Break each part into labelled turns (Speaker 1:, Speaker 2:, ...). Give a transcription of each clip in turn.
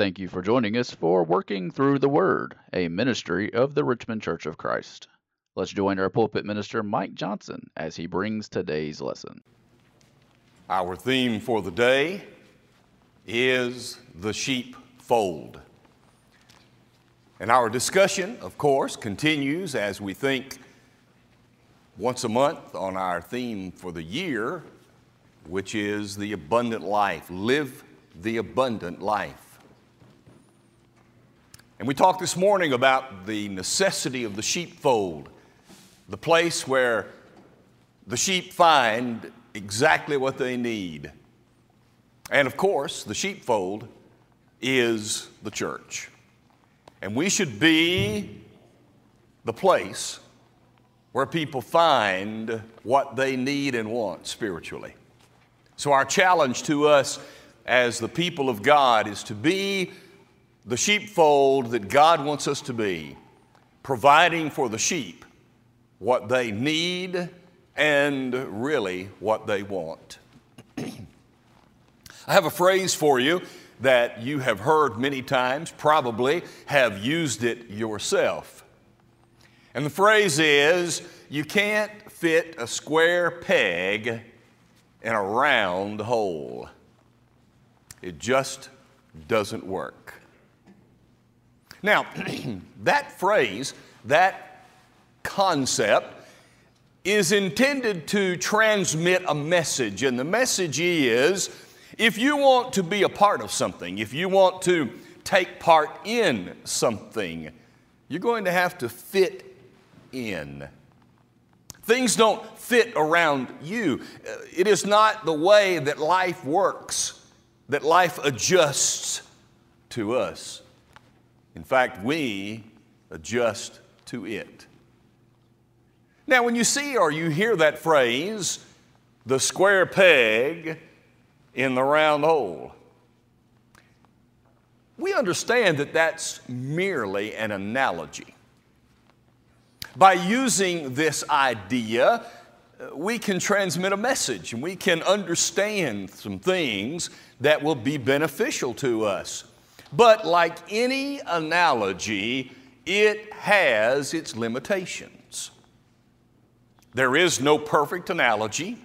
Speaker 1: Thank you for joining us for Working Through the Word, a ministry of the Richmond Church of Christ. Let's join our pulpit minister, Mike Johnson, as he brings today's lesson.
Speaker 2: Our theme for the day is the sheepfold. And our discussion, of course, continues as we think once a month on our theme for the year, which is the abundant life. Live the abundant life. And we talked this morning about the necessity of the sheepfold, the place where the sheep find exactly what they need. And of course, the sheepfold is the church. And we should be the place where people find what they need and want spiritually. So, our challenge to us as the people of God is to be the sheepfold that God wants us to be, providing for the sheep what they need and really what they want. I have a phrase for you that you have heard many times, probably have used it yourself. And the phrase is you can't fit a square peg in a round hole. It just doesn't work. Now, that phrase, that concept, is intended to transmit a message, and the message is if you want to be a part of something, if you want to take part in something, you're going to have to fit in. Things don't fit around you. It is not the way that life works, that life adjusts to us. In fact, we adjust to it. Now, when you see or you hear that phrase, the square peg in the round hole, we understand that that's merely an analogy. By using this idea, uh, we can transmit a message and we can understand some things that will be beneficial to us. But like any analogy, it has its limitations. There is no perfect analogy.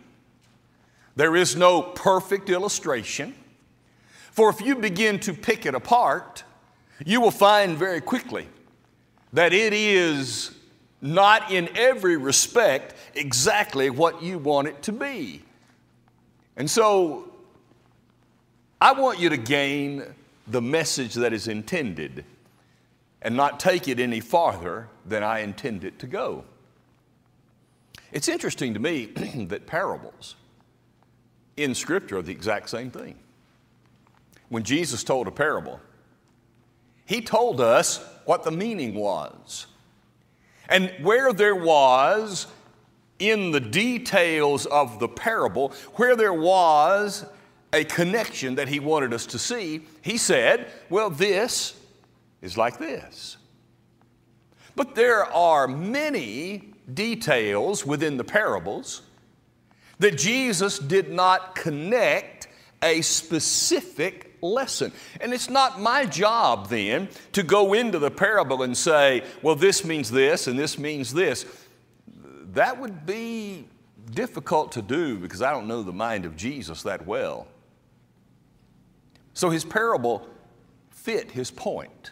Speaker 2: There is no perfect illustration. For if you begin to pick it apart, you will find very quickly that it is not in every respect exactly what you want it to be. And so I want you to gain the message that is intended and not take it any farther than I intend it to go. It's interesting to me that parables in Scripture are the exact same thing. When Jesus told a parable, he told us what the meaning was. And where there was in the details of the parable, where there was a connection that he wanted us to see, he said, Well, this is like this. But there are many details within the parables that Jesus did not connect a specific lesson. And it's not my job then to go into the parable and say, well, this means this and this means this. That would be difficult to do because I don't know the mind of Jesus that well. So his parable fit his point.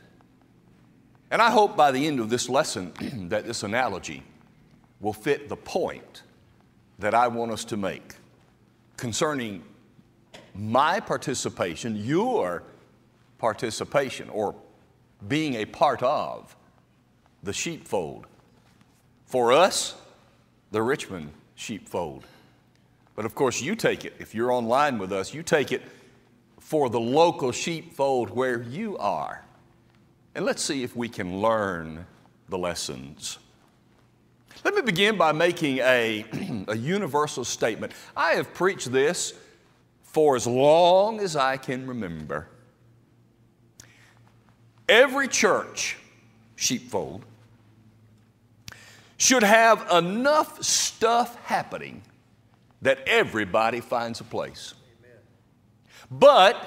Speaker 2: And I hope by the end of this lesson that this analogy will fit the point that I want us to make concerning my participation, your participation, or being a part of the sheepfold. For us, the Richmond sheepfold. But of course, you take it, if you're online with us, you take it for the local sheepfold where you are. And let's see if we can learn the lessons. Let me begin by making a, a universal statement. I have preached this for as long as I can remember. Every church, sheepfold, should have enough stuff happening that everybody finds a place. But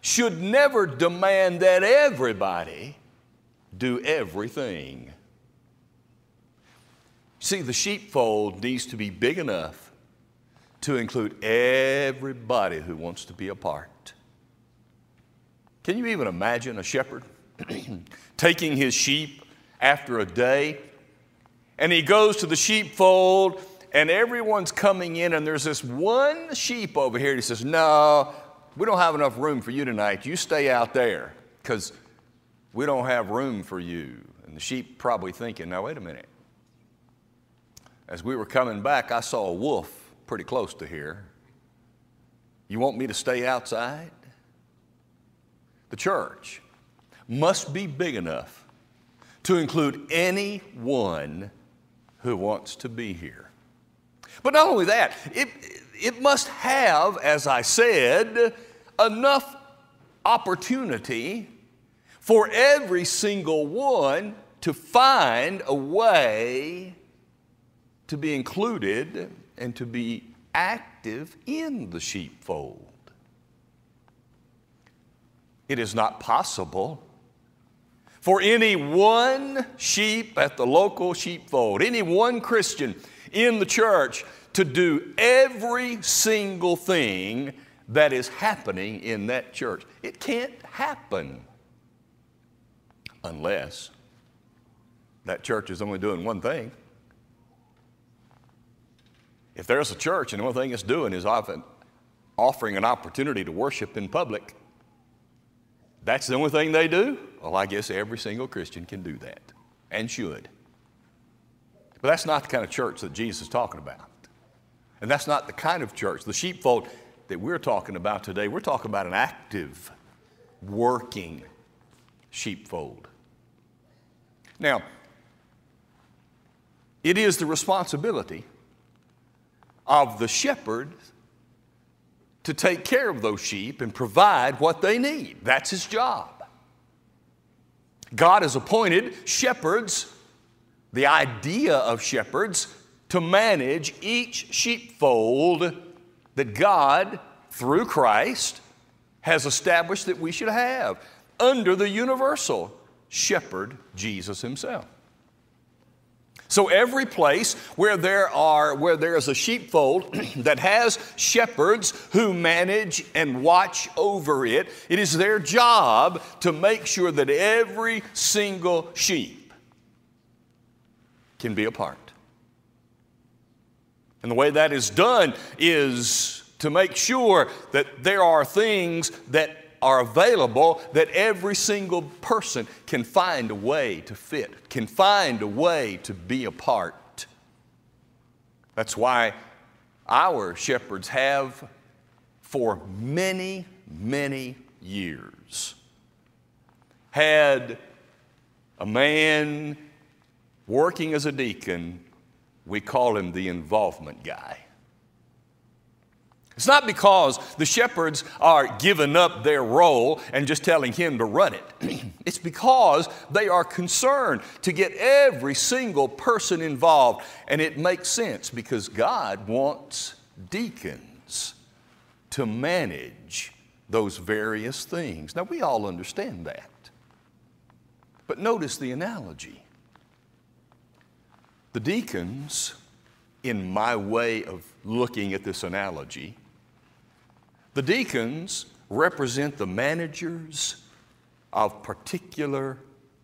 Speaker 2: should never demand that everybody do everything. See, the sheepfold needs to be big enough to include everybody who wants to be a part. Can you even imagine a shepherd taking his sheep after a day and he goes to the sheepfold and everyone's coming in and there's this one sheep over here. And he says, No, we don't have enough room for you tonight. You stay out there because we don't have room for you. And the sheep probably thinking, Now, wait a minute. As we were coming back, I saw a wolf pretty close to here. You want me to stay outside? The church must be big enough to include anyone who wants to be here. But not only that, it, it must have, as I said, enough opportunity for every single one to find a way to be included and to be active in the sheepfold. It is not possible for any one sheep at the local sheepfold, any one Christian in the church to do every single thing that is happening in that church. It can't happen unless that church is only doing one thing. If there's a church and the only thing it's doing is often offering an opportunity to worship in public, that's the only thing they do? Well, I guess every single Christian can do that and should. But that's not the kind of church that Jesus is talking about. And that's not the kind of church, the sheepfold that we're talking about today. We're talking about an active, working sheepfold. Now, it is the responsibility of the shepherd to take care of those sheep and provide what they need. That's his job. God has appointed shepherds, the idea of shepherds, to manage each sheepfold that God, through Christ, has established that we should have under the universal shepherd, Jesus Himself. So every place where there are where there is a sheepfold that has shepherds who manage and watch over it, it is their job to make sure that every single sheep can be a part. And the way that is done is to make sure that there are things that are available that every single person can find a way to fit, can find a way to be a part. That's why our shepherds have for many, many years had a man working as a deacon, we call him the involvement guy. It's not because the shepherds are giving up their role and just telling him to run it. it's because they are concerned to get every single person involved. And it makes sense because God wants deacons to manage those various things. Now, we all understand that. But notice the analogy. The deacons, in my way of looking at this analogy, the deacons represent the managers of particular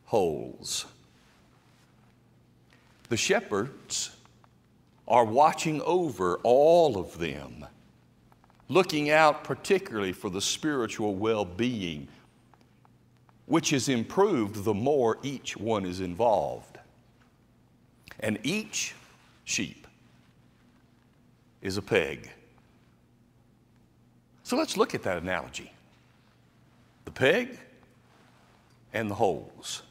Speaker 2: holes. The shepherds are watching over all of them, looking out particularly for the spiritual well being, which is improved the more each one is involved. And each sheep is a peg. So let's look at that analogy the peg and the holes.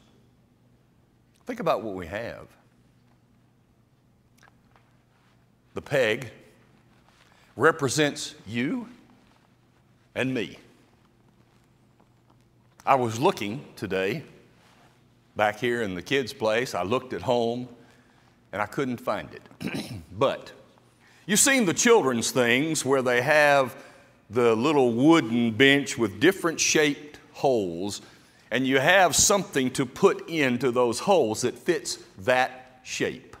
Speaker 2: Think about what we have. The peg represents you and me. I was looking today back here in the kids' place. I looked at home and I couldn't find it. but you've seen the children's things where they have the little wooden bench with different shaped holes, and you have something to put into those holes that fits that shape.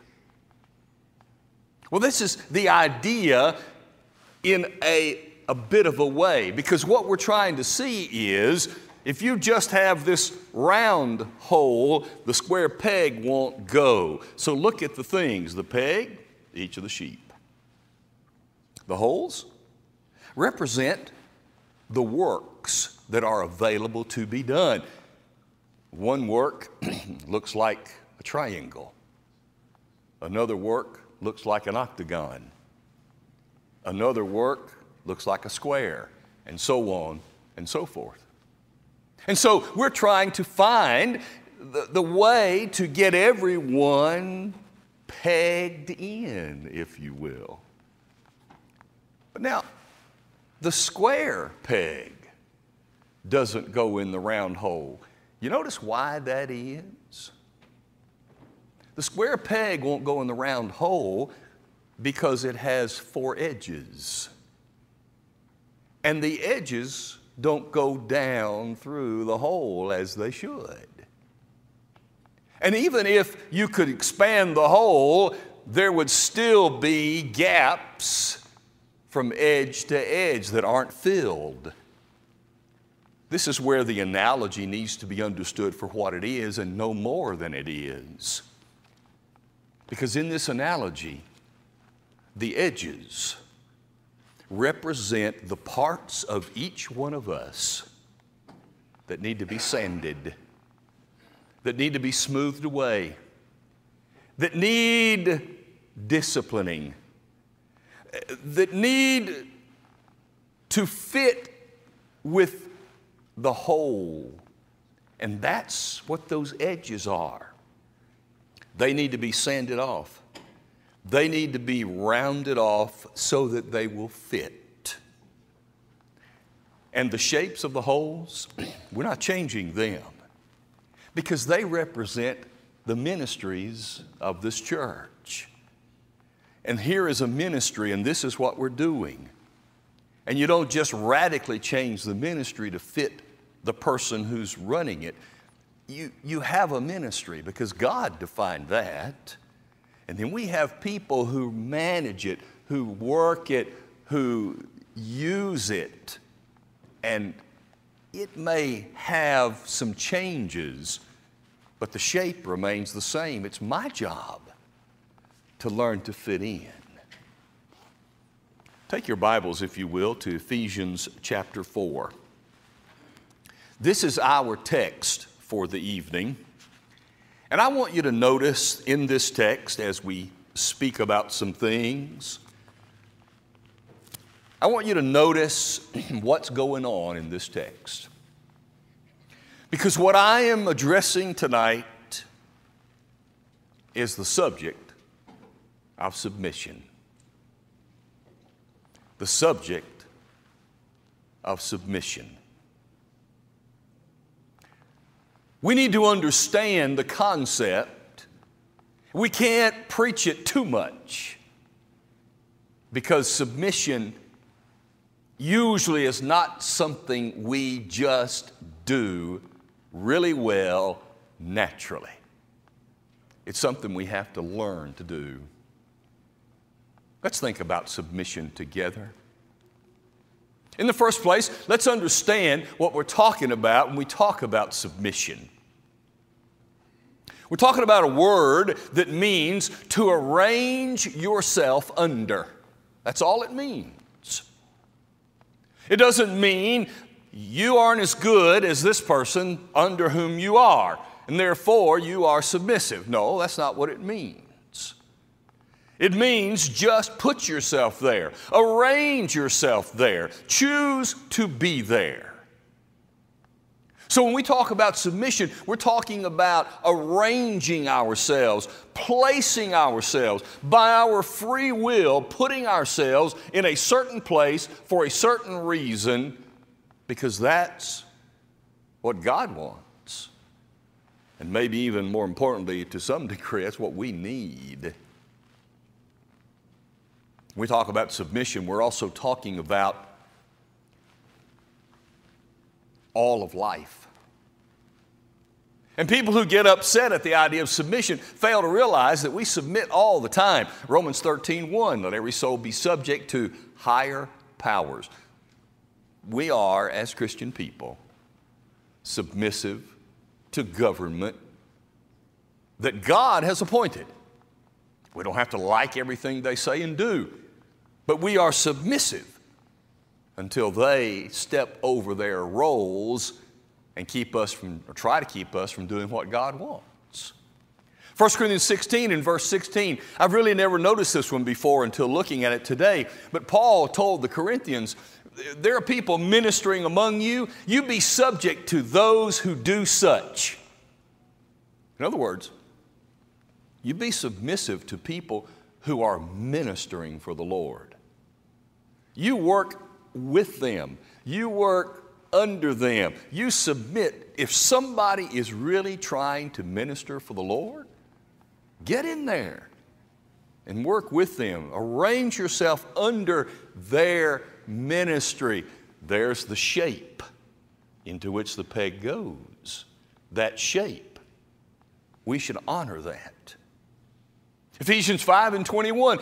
Speaker 2: Well, this is the idea in a, a bit of a way, because what we're trying to see is if you just have this round hole, the square peg won't go. So look at the things the peg, each of the sheep. The holes represent the works that are available to be done. One work looks like a triangle, another work looks like an octagon, another work looks like a square, and so on and so forth. And so we're trying to find the, the way to get everyone pegged in, if you will. But now, the square peg doesn't go in the round hole. You notice why that is? The square peg won't go in the round hole because it has four edges. And the edges don't go down through the hole as they should. And even if you could expand the hole, there would still be gaps from edge to edge that aren't filled. This is where the analogy needs to be understood for what it is and no more than it is. Because in this analogy, the edges represent the parts of each one of us that need to be sanded, that need to be smoothed away, that need disciplining, that need to fit with the whole. And that's what those edges are. They need to be sanded off. They need to be rounded off so that they will fit. And the shapes of the holes, we're not changing them because they represent the ministries of this church. And here is a ministry, and this is what we're doing. And you don't just radically change the ministry to fit the person who's running it. You, you have a ministry because God defined that. And then we have people who manage it, who work it, who use it. And it may have some changes, but the shape remains the same. It's my job to learn to fit in. Take your Bibles, if you will, to Ephesians chapter 4. This is our text for the evening. And I want you to notice in this text as we speak about some things, I want you to notice what's going on in this text. Because what I am addressing tonight is the subject of submission. The subject of submission. We need to understand the concept. We can't preach it too much because submission usually is not something we just do really well naturally. It's something we have to learn to do. Let's think about submission together. In the first place, let's understand what we're talking about when we talk about submission. We're talking about a word that means to arrange yourself under. That's all it means. It doesn't mean you aren't as good as this person under whom you are, and therefore you are submissive. No, that's not what it means. It means just put yourself there, arrange yourself there, choose to be there. So, when we talk about submission, we're talking about arranging ourselves, placing ourselves by our free will, putting ourselves in a certain place for a certain reason, because that's what God wants. And maybe even more importantly, to some degree, that's what we need. When we talk about submission, we're also talking about all of life. And people who get upset at the idea of submission fail to realize that we submit all the time. Romans 13, 1, let every soul be subject to higher powers. We are, as Christian people, submissive to government that God has appointed. We don't have to like everything they say and do, but we are submissive until they step over their roles and keep us from, or try to keep us from doing what God wants. 1 Corinthians 16 and verse 16, I've really never noticed this one before until looking at it today, but Paul told the Corinthians, there are people ministering among you, you be subject to those who do such. In other words, you be submissive to people who are ministering for the Lord. You work with them, you work under them. You submit. If somebody is really trying to minister for the Lord, get in there and work with them. Arrange yourself under their ministry. There's the shape into which the peg goes. That shape. We should honor that. Ephesians 5 and 21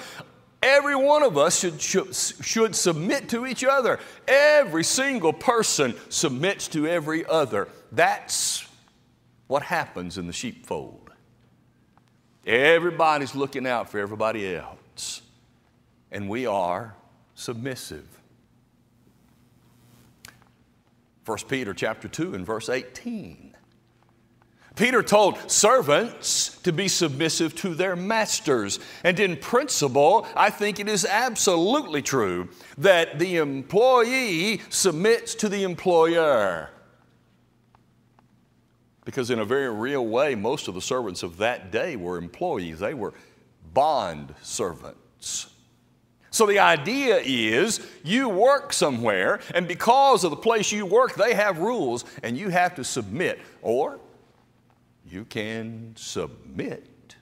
Speaker 2: Every one of us should, should, should, submit to each other. Every single person submits to every other. That's what happens in the sheepfold. Everybody's looking out for everybody else, and we are submissive. 1 Peter chapter 2 and verse 18. Peter told servants to be submissive to their masters. And in principle, I think it is absolutely true that the employee submits to the employer. Because, in a very real way, most of the servants of that day were employees, they were bond servants. So the idea is you work somewhere, and because of the place you work, they have rules, and you have to submit. Or you can submit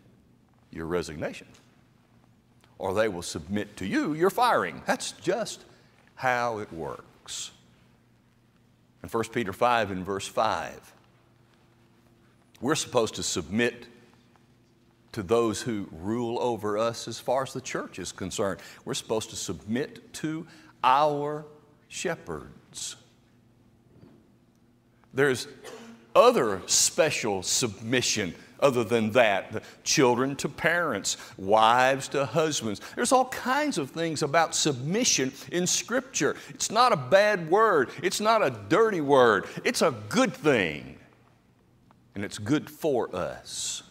Speaker 2: your resignation, or they will submit to you your firing. That's just how it works. In 1 Peter 5 and verse 5, we're supposed to submit to those who rule over us as far as the church is concerned. We're supposed to submit to our shepherds. There's other special submission other than that children to parents, wives to husbands. There's all kinds of things about submission in Scripture. It's not a bad word, it's not a dirty word, it's a good thing, and it's good for us.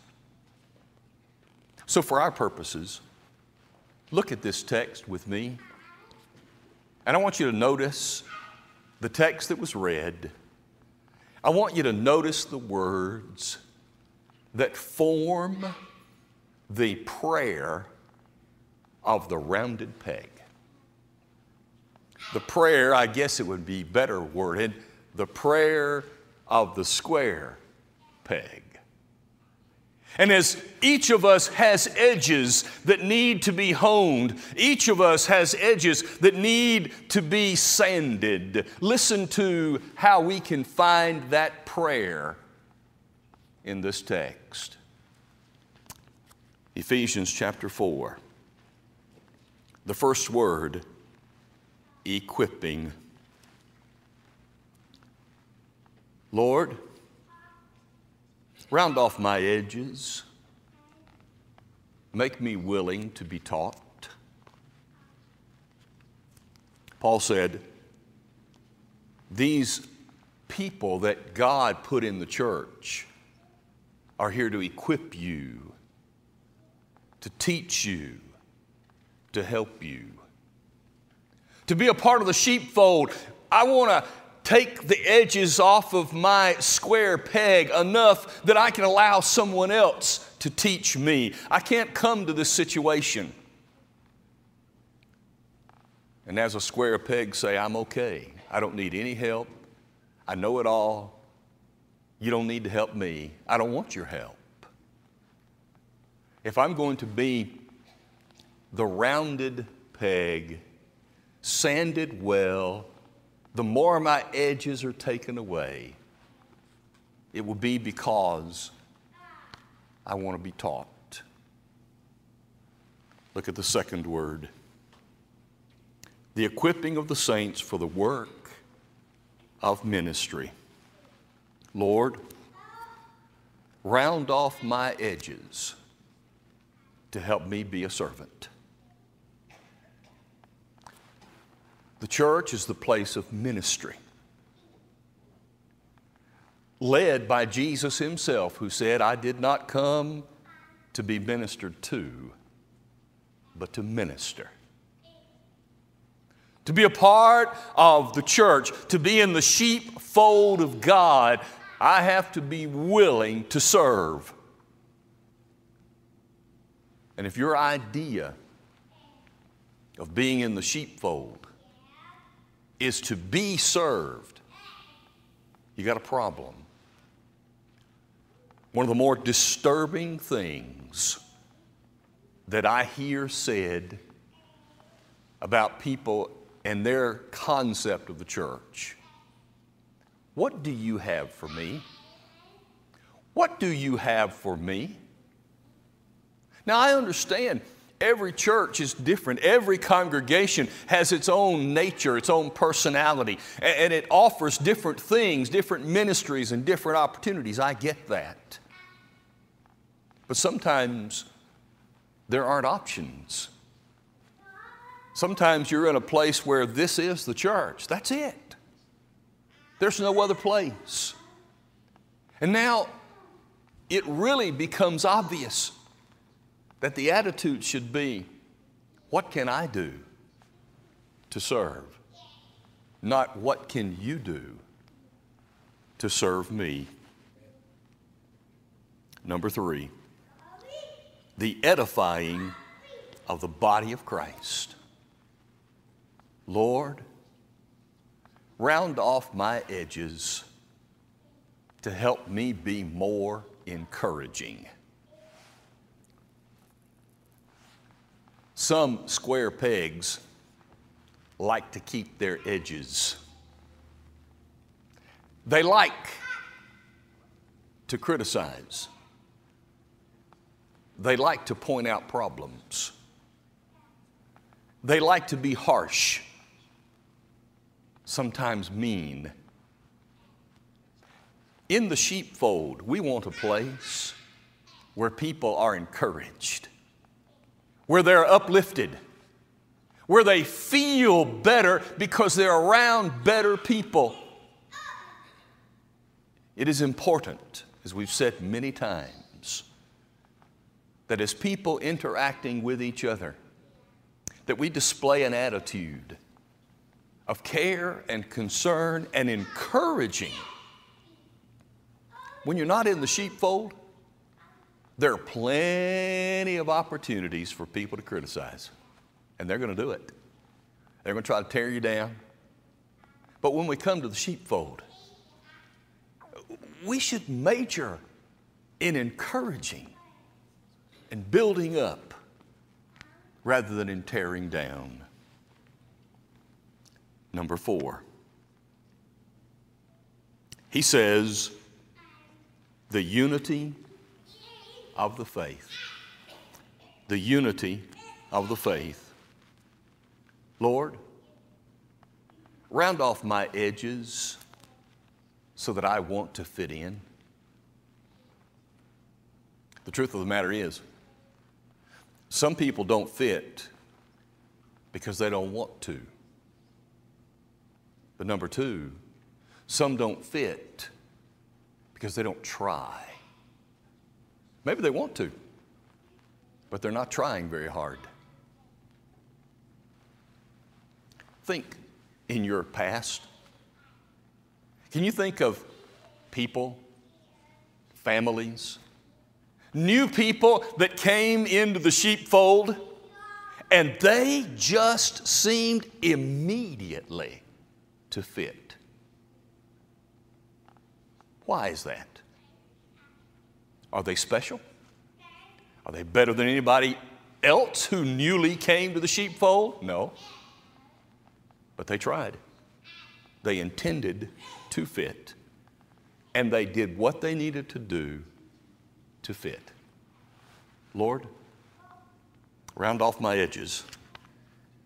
Speaker 2: So, for our purposes, look at this text with me, and I want you to notice the text that was read. I want you to notice the words that form the prayer of the rounded peg. The prayer, I guess it would be better worded, the prayer of the square peg. And as each of us has edges that need to be honed, each of us has edges that need to be sanded. Listen to how we can find that prayer in this text. Ephesians chapter 4. The first word, equipping. Lord, Round off my edges. Make me willing to be taught. Paul said, These people that God put in the church are here to equip you, to teach you, to help you. To be a part of the sheepfold, I want to take the edges off of my square peg enough that I can allow someone else to teach me. I can't come to this situation. And as a square peg, say, I'm okay. I don't need any help. I know it all. You don't need to help me. I don't want your help. If I'm going to be the rounded peg, sanded well, the more my edges are taken away, it will be because I want to be taught. Look at the second word the equipping of the saints for the work of ministry. Lord, round off my edges to help me be a servant. The church is the place of ministry, led by Jesus Himself, who said, I did not come to be ministered to, but to minister. To be a part of the church, to be in the sheepfold of God, I have to be willing to serve. And if your idea of being in the sheepfold is to be served, you got a problem. One of the more disturbing things that I hear said about people and their concept of the church. What do you have for me? What do you have for me? Now, I understand every church is different. Every congregation has its own nature, its own personality, and it offers different things, different ministries, and different opportunities. I get that. But sometimes there aren't options. Sometimes you're in a place where this is the church. That's it. There's no other place. And now it really becomes obvious that the attitude should be what can I do to serve? Not what can you do to serve me? Number three, the edifying of the body of Christ. Lord, round off my edges to help me be more encouraging. Some square pegs like to keep their edges. They like to criticize. They like to point out problems. They like to be harsh, sometimes mean. In the sheepfold, we want a place where people are encouraged where they're uplifted, where they feel better because they're around better people. It is important, as we've said many times, that as people interacting with each other, that we display an attitude of care and concern and encouraging. When you're not in the sheepfold, there are plenty of opportunities for people to criticize, and they're going to do it. They're going to try to tear you down. But when we come to the sheepfold, we should major in encouraging and building up rather than in tearing down. Number four, he says, the unity of the faith. The unity of the faith. Lord, round off my edges so that I want to fit in. The truth of the matter is, some people don't fit because they don't want to. But number two, some don't fit because they don't try. Maybe they want to, but they're not trying very hard. Think in your past. Can you think of people, families, new people that came into the sheepfold and they just seemed immediately to fit? Why is that? Are they special? Are they better than anybody else who newly came to the sheepfold? No. But they tried. they intended to fit, and they did what they needed to do to fit. Lord, round off my edges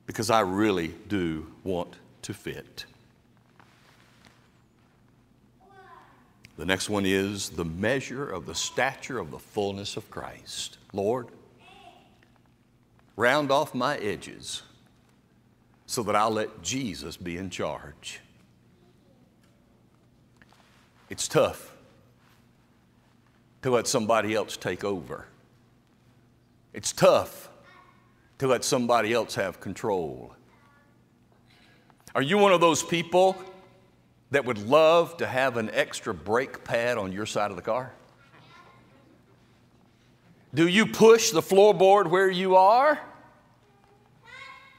Speaker 2: because I really do want to fit. The next one is the measure of the stature of the fullness of Christ. Lord, round off my edges so that I'll let Jesus be in charge. It's tough to let somebody else take over. It's tough to let somebody else have control. Are you one of those people that would love to have an extra brake pad on your side of the car? Do you push the floorboard where you are?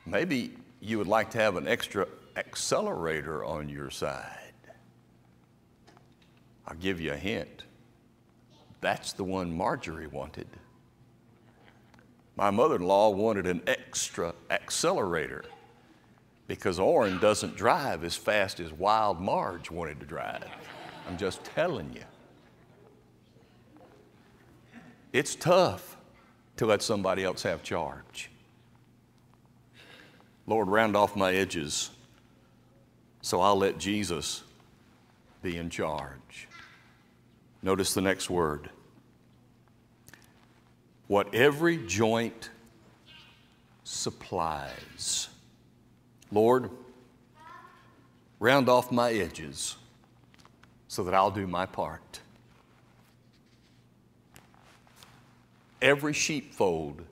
Speaker 2: Maybe you would like to have an extra accelerator on your side. I'll give you a hint. That's the one Marjorie wanted. My mother in law wanted an extra accelerator because Orrin doesn't drive as fast as Wild Marge wanted to drive. I'm just telling you. It's tough to let somebody else have charge. Lord, round off my edges so I'll let Jesus be in charge. Notice the next word. What every joint supplies. Lord, round off my edges so that I'll do my part. Every sheepfold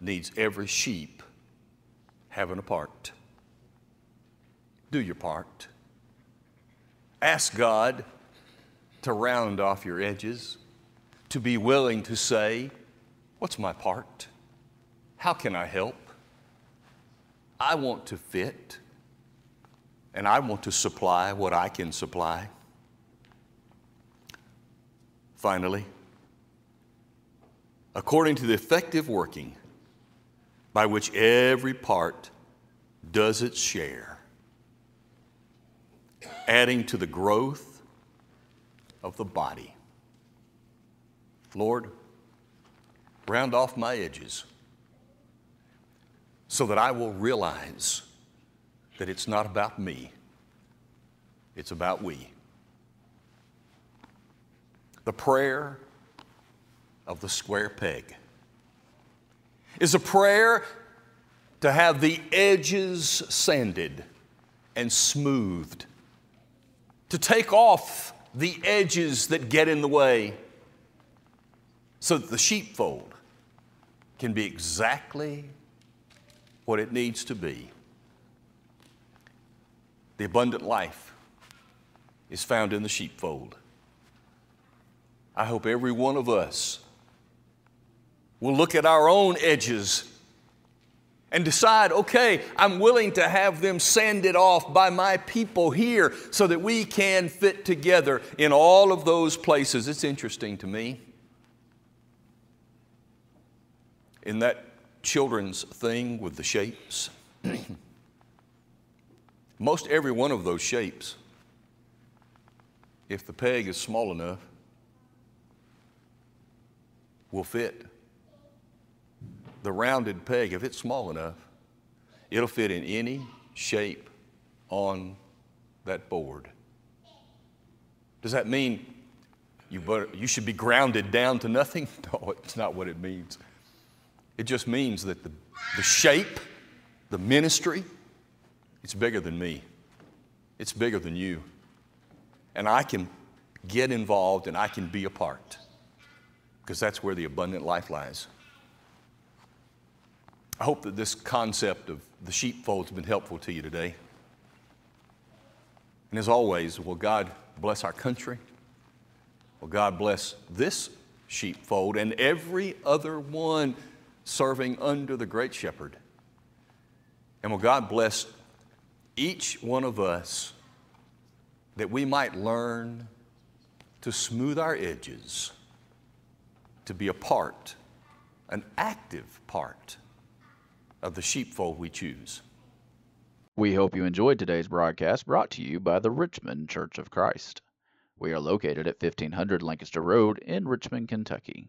Speaker 2: needs every sheep having a part. Do your part. Ask God to round off your edges, to be willing to say, What's my part? How can I help? I want to fit, and I want to supply what I can supply. Finally, according to the effective working by which every part does its share, adding to the growth of the body. Lord, round off my edges so that I will realize that it's not about me, it's about we. The prayer of the square peg is a prayer to have the edges sanded and smoothed, to take off the edges that get in the way so that the sheepfold can be exactly what it needs to be. The abundant life is found in the sheepfold. I hope every one of us will look at our own edges and decide, okay, I'm willing to have them sanded off by my people here so that we can fit together in all of those places. It's interesting to me. In that children's thing with the shapes, most every one of those shapes, if the peg is small enough, will fit. The rounded peg, if it's small enough, it'll fit in any shape on that board. Does that mean you, you should be grounded down to nothing? No, it's not what it means. It just means that the, the shape, the ministry, it's bigger than me. It's bigger than you. And I can get involved and I can be a part because that's where the abundant life lies. I hope that this concept of the sheepfold has been helpful to you today. And as always, will God bless our country? Will God bless this sheepfold and every other one serving under the great shepherd. And will God bless each one of us that we might learn to smooth our edges, to be a part, an active part of the sheepfold we choose.
Speaker 1: We hope you enjoyed today's broadcast brought to you by the Richmond Church of Christ. We are located at 1500 Lancaster Road in Richmond, Kentucky.